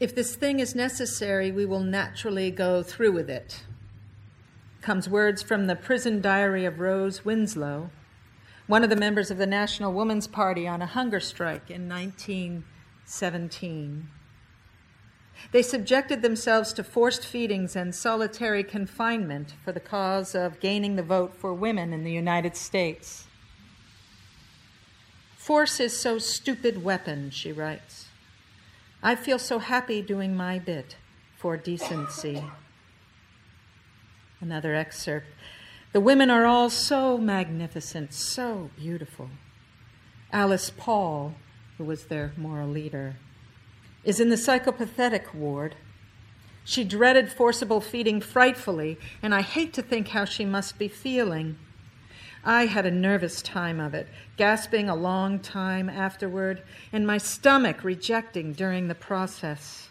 If this thing is necessary, we will naturally go through with it. Comes words from the prison diary of Rose Winslow, one of the members of the National Woman's Party on a hunger strike in 1917. They subjected themselves to forced feedings and solitary confinement for the cause of gaining the vote for women in the United States. Force is so stupid weapon, she writes. I feel so happy doing my bit for decency. Another excerpt. The women are all so magnificent, so beautiful. Alice Paul, who was their moral leader, is in the psychopathetic ward. She dreaded forcible feeding frightfully, and I hate to think how she must be feeling. I had a nervous time of it, gasping a long time afterward, and my stomach rejecting during the process.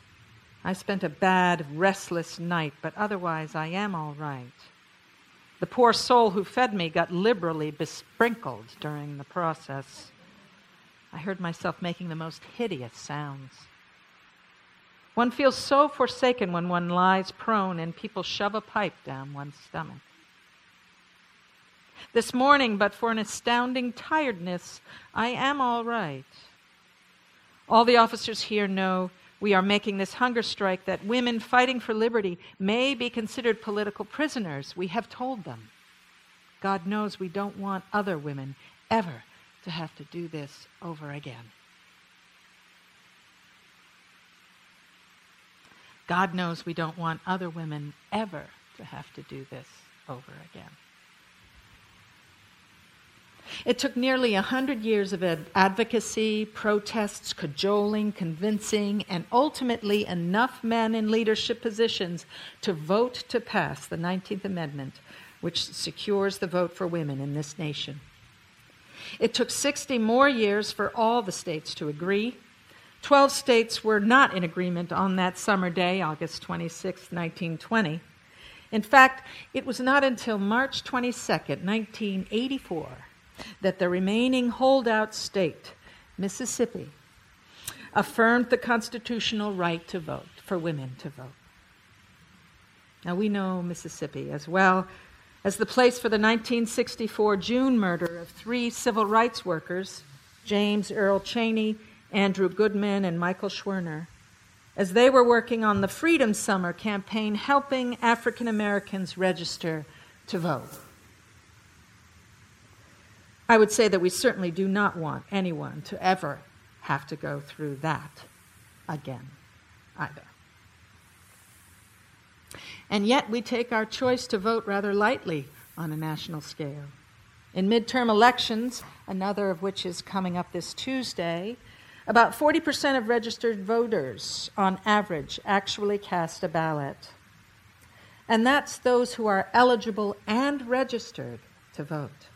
I spent a bad, restless night, but otherwise I am all right. The poor soul who fed me got liberally besprinkled during the process. I heard myself making the most hideous sounds. One feels so forsaken when one lies prone and people shove a pipe down one's stomach. This morning, but for an astounding tiredness, I am all right. All the officers here know we are making this hunger strike that women fighting for liberty may be considered political prisoners. We have told them. God knows we don't want other women ever to have to do this over again. God knows we don't want other women ever to have to do this over again. It took nearly a hundred years of advocacy, protests, cajoling, convincing, and ultimately enough men in leadership positions to vote to pass the 19th Amendment, which secures the vote for women in this nation. It took 60 more years for all the states to agree, Twelve states were not in agreement on that summer day, August 26, 1920. In fact, it was not until March 22, 1984, that the remaining holdout state, Mississippi, affirmed the constitutional right to vote, for women to vote. Now, we know Mississippi as well as the place for the 1964 June murder of three civil rights workers, James Earl Chaney Andrew Goodman and Michael Schwerner, as they were working on the Freedom Summer campaign helping African Americans register to vote. I would say that we certainly do not want anyone to ever have to go through that again either. And yet we take our choice to vote rather lightly on a national scale. In midterm elections, another of which is coming up this Tuesday, about 40% of registered voters, on average, actually cast a ballot. And that's those who are eligible and registered to vote.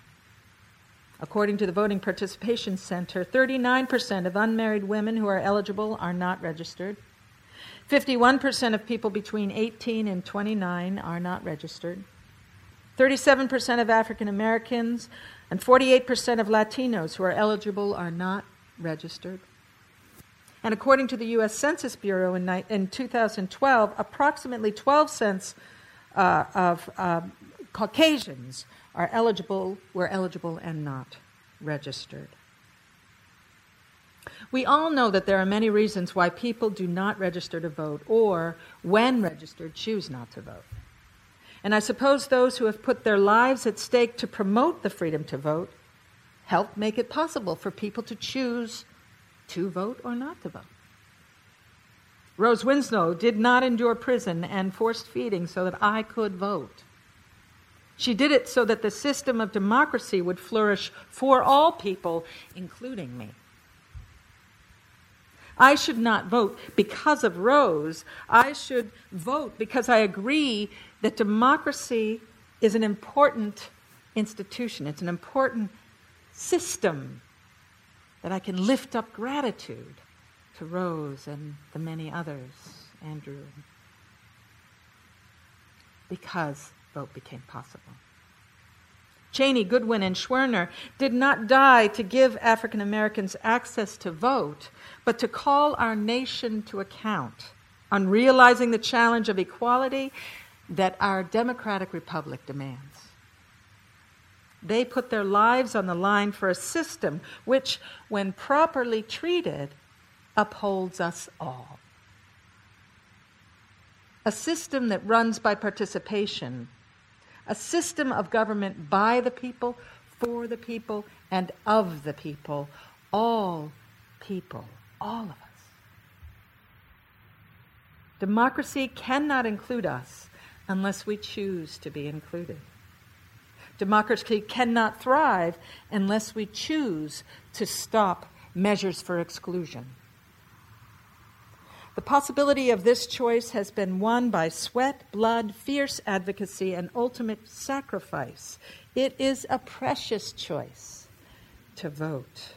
According to the Voting Participation Center, 39% of unmarried women who are eligible are not registered. 51% of people between 18 and 29 are not registered. 37% of African Americans and 48% of Latinos who are eligible are not registered. And according to the U.S. Census Bureau in, in 2012, approximately 12 cents uh, of uh, Caucasians are eligible, were eligible and not registered. We all know that there are many reasons why people do not register to vote or, when registered, choose not to vote. And I suppose those who have put their lives at stake to promote the freedom to vote help make it possible for people to choose to vote or not to vote. Rose Winslow did not endure prison and forced feeding so that I could vote. She did it so that the system of democracy would flourish for all people, including me. I should not vote because of Rose. I should vote because I agree that democracy is an important institution, it's an important system that I can lift up gratitude to Rose and the many others, Andrew, because vote became possible. Chaney, Goodwin, and Schwerner did not die to give African Americans access to vote, but to call our nation to account on realizing the challenge of equality that our democratic republic demands. They put their lives on the line for a system which, when properly treated, upholds us all. A system that runs by participation, a system of government by the people, for the people, and of the people, all people, all of us. Democracy cannot include us unless we choose to be included. Democracy cannot thrive unless we choose to stop measures for exclusion. The possibility of this choice has been won by sweat, blood, fierce advocacy, and ultimate sacrifice. It is a precious choice to vote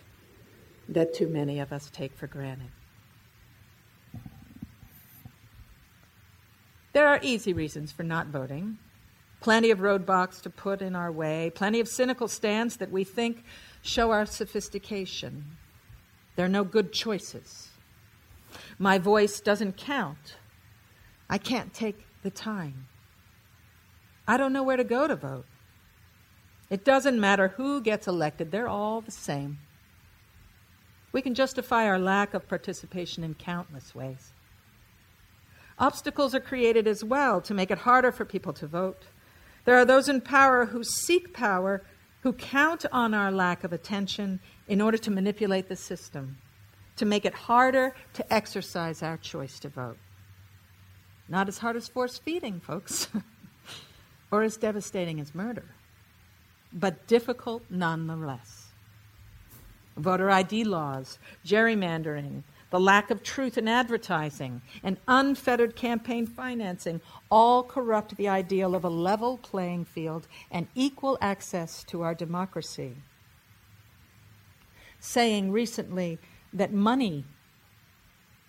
that too many of us take for granted. There are easy reasons for not voting. Plenty of roadblocks to put in our way, plenty of cynical stands that we think show our sophistication. There are no good choices. My voice doesn't count. I can't take the time. I don't know where to go to vote. It doesn't matter who gets elected, they're all the same. We can justify our lack of participation in countless ways. Obstacles are created as well to make it harder for people to vote. There are those in power who seek power, who count on our lack of attention in order to manipulate the system, to make it harder to exercise our choice to vote. Not as hard as force feeding, folks, or as devastating as murder, but difficult nonetheless. Voter ID laws, gerrymandering, the lack of truth in advertising, and unfettered campaign financing all corrupt the ideal of a level playing field and equal access to our democracy. Saying recently that money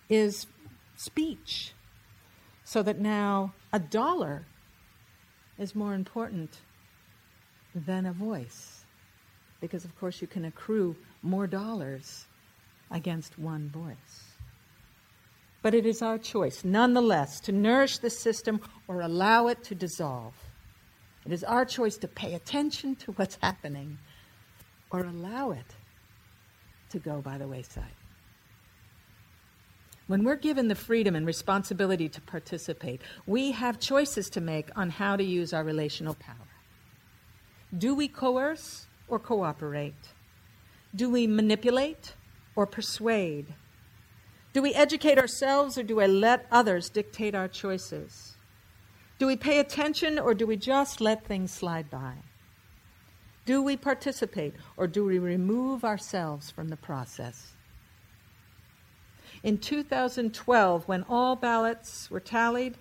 is speech, so that now a dollar is more important than a voice. Because, of course, you can accrue more dollars against one voice. But it is our choice, nonetheless, to nourish the system or allow it to dissolve. It is our choice to pay attention to what's happening or allow it to go by the wayside. When we're given the freedom and responsibility to participate, we have choices to make on how to use our relational power. Do we coerce or cooperate? Do we manipulate or persuade? Do we educate ourselves or do we let others dictate our choices? Do we pay attention or do we just let things slide by? Do we participate or do we remove ourselves from the process? In 2012, when all ballots were tallied,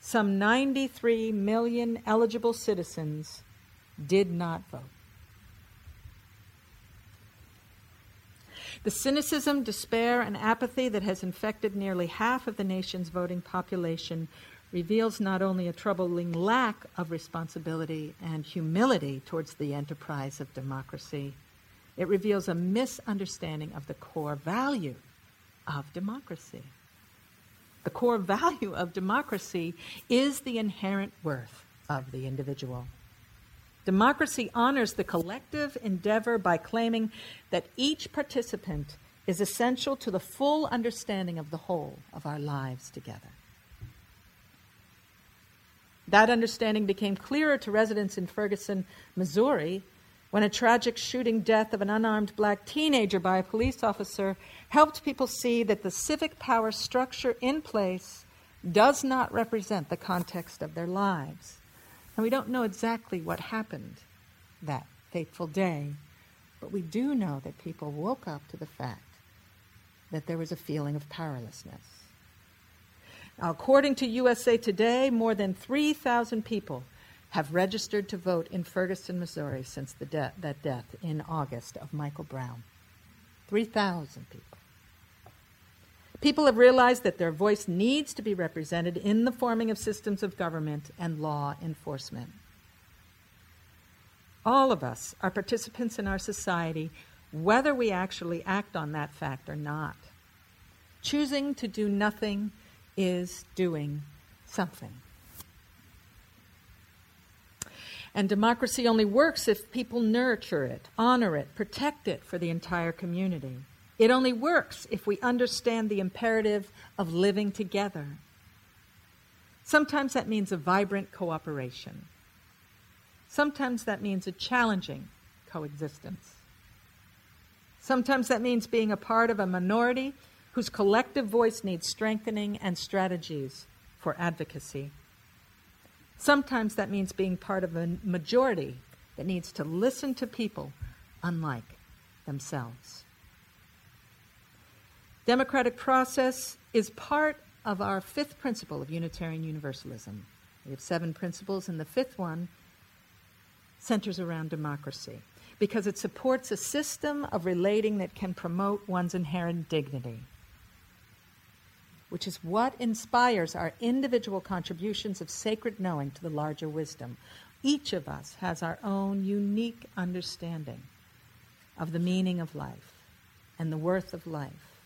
some 93 million eligible citizens did not vote. The cynicism, despair, and apathy that has infected nearly half of the nation's voting population reveals not only a troubling lack of responsibility and humility towards the enterprise of democracy, it reveals a misunderstanding of the core value of democracy. The core value of democracy is the inherent worth of the individual. Democracy honors the collective endeavor by claiming that each participant is essential to the full understanding of the whole of our lives together. That understanding became clearer to residents in Ferguson, Missouri, when a tragic shooting death of an unarmed black teenager by a police officer helped people see that the civic power structure in place does not represent the context of their lives. And we don't know exactly what happened that fateful day, but we do know that people woke up to the fact that there was a feeling of powerlessness. According to USA Today, more than 3,000 people have registered to vote in Ferguson, Missouri since the de- that death in August of Michael Brown. 3,000 people. People have realized that their voice needs to be represented in the forming of systems of government and law enforcement. All of us are participants in our society, whether we actually act on that fact or not. Choosing to do nothing is doing something. And democracy only works if people nurture it, honor it, protect it for the entire community. It only works if we understand the imperative of living together. Sometimes that means a vibrant cooperation. Sometimes that means a challenging coexistence. Sometimes that means being a part of a minority whose collective voice needs strengthening and strategies for advocacy. Sometimes that means being part of a majority that needs to listen to people unlike themselves. Democratic process is part of our fifth principle of Unitarian Universalism. We have seven principles, and the fifth one centers around democracy because it supports a system of relating that can promote one's inherent dignity, which is what inspires our individual contributions of sacred knowing to the larger wisdom. Each of us has our own unique understanding of the meaning of life and the worth of life.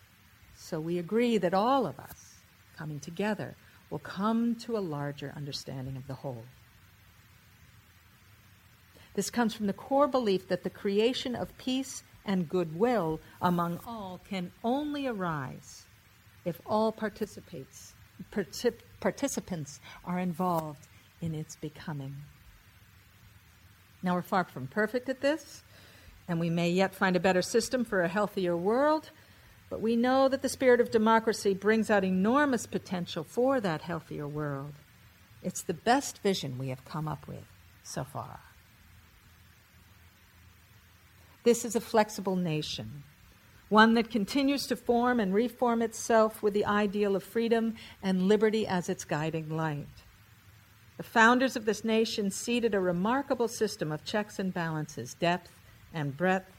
So we agree that all of us, coming together, will come to a larger understanding of the whole. This comes from the core belief that the creation of peace and goodwill among all can only arise if all participates, particip- participants are involved in its becoming. Now, we're far from perfect at this, and we may yet find a better system for a healthier world. But we know that the spirit of democracy brings out enormous potential for that healthier world. It's the best vision we have come up with so far. This is a flexible nation, one that continues to form and reform itself with the ideal of freedom and liberty as its guiding light. The founders of this nation seeded a remarkable system of checks and balances, depth and breadth,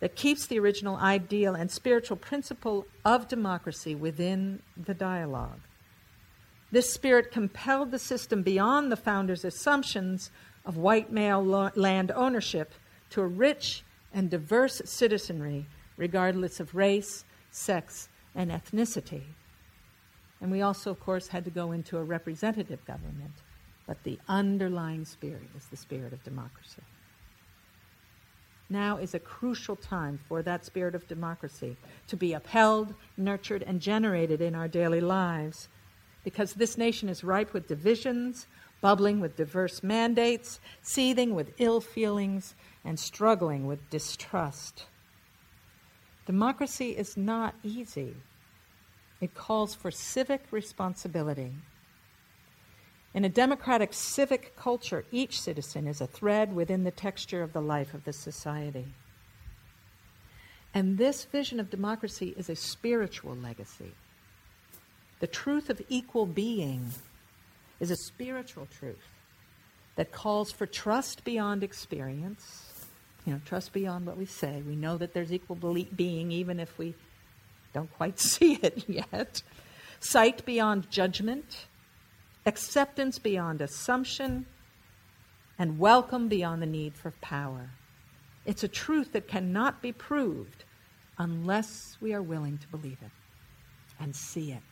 that keeps the original ideal and spiritual principle of democracy within the dialogue. This spirit compelled the system beyond the founders' assumptions of white male lo- land ownership to a rich and diverse citizenry, regardless of race, sex, and ethnicity. And we also, of course, had to go into a representative government, but the underlying spirit is the spirit of democracy. Now is a crucial time for that spirit of democracy to be upheld, nurtured, and generated in our daily lives. Because this nation is ripe with divisions, bubbling with diverse mandates, seething with ill feelings, and struggling with distrust. Democracy is not easy. It calls for civic responsibility. In a democratic civic culture, each citizen is a thread within the texture of the life of the society. And this vision of democracy is a spiritual legacy. The truth of equal being is a spiritual truth that calls for trust beyond experience. You know, trust beyond what we say. We know that there's equal being even if we don't quite see it yet. Sight beyond judgment acceptance beyond assumption, and welcome beyond the need for power. It's a truth that cannot be proved unless we are willing to believe it and see it.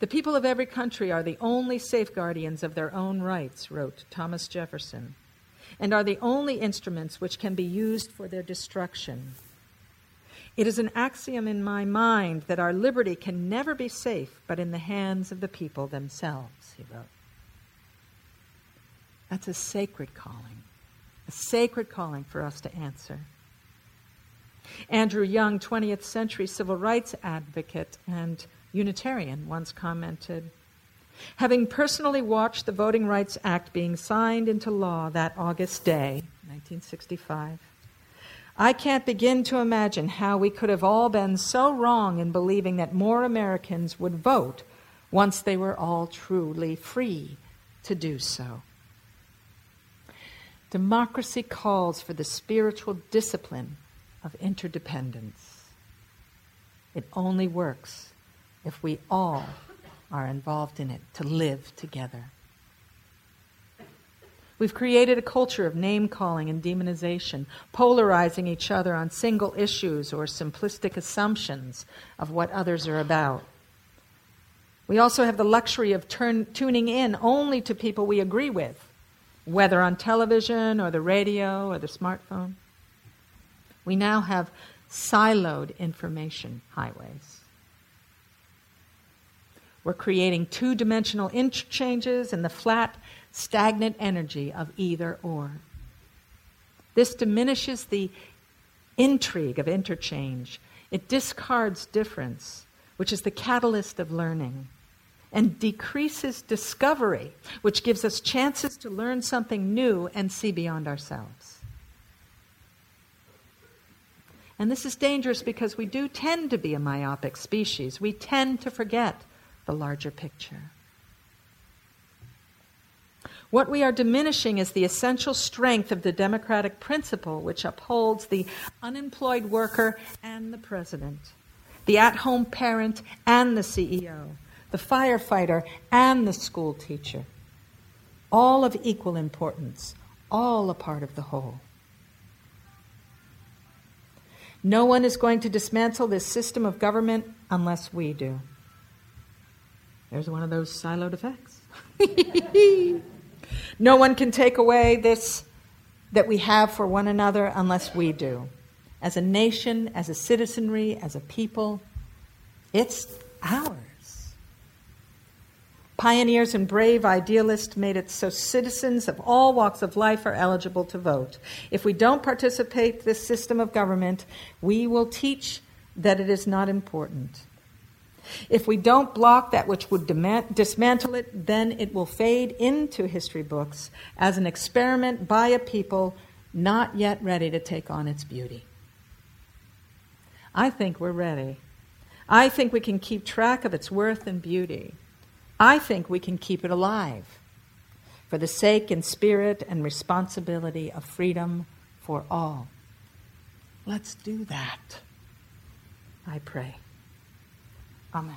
The people of every country are the only safeguardians of their own rights, wrote Thomas Jefferson, and are the only instruments which can be used for their destruction. It is an axiom in my mind that our liberty can never be safe but in the hands of the people themselves, he wrote. That's a sacred calling, a sacred calling for us to answer. Andrew Young, 20th century civil rights advocate and Unitarian, once commented Having personally watched the Voting Rights Act being signed into law that August day, 1965, I can't begin to imagine how we could have all been so wrong in believing that more Americans would vote once they were all truly free to do so. Democracy calls for the spiritual discipline of interdependence. It only works if we all are involved in it to live together. We've created a culture of name calling and demonization, polarizing each other on single issues or simplistic assumptions of what others are about. We also have the luxury of turn, tuning in only to people we agree with, whether on television or the radio or the smartphone. We now have siloed information highways. We're creating two dimensional interchanges in the flat, stagnant energy of either or. This diminishes the intrigue of interchange. It discards difference, which is the catalyst of learning, and decreases discovery, which gives us chances to learn something new and see beyond ourselves. And this is dangerous because we do tend to be a myopic species. We tend to forget the larger picture. What we are diminishing is the essential strength of the democratic principle which upholds the unemployed worker and the president, the at home parent and the CEO, the firefighter and the school teacher. All of equal importance, all a part of the whole. No one is going to dismantle this system of government unless we do. There's one of those siloed effects. no one can take away this that we have for one another unless we do. As a nation, as a citizenry, as a people, it's ours. Pioneers and brave idealists made it so citizens of all walks of life are eligible to vote. If we don't participate this system of government, we will teach that it is not important. If we don't block that which would dismantle it, then it will fade into history books as an experiment by a people not yet ready to take on its beauty. I think we're ready. I think we can keep track of its worth and beauty. I think we can keep it alive for the sake and spirit and responsibility of freedom for all. Let's do that. I pray. Amen.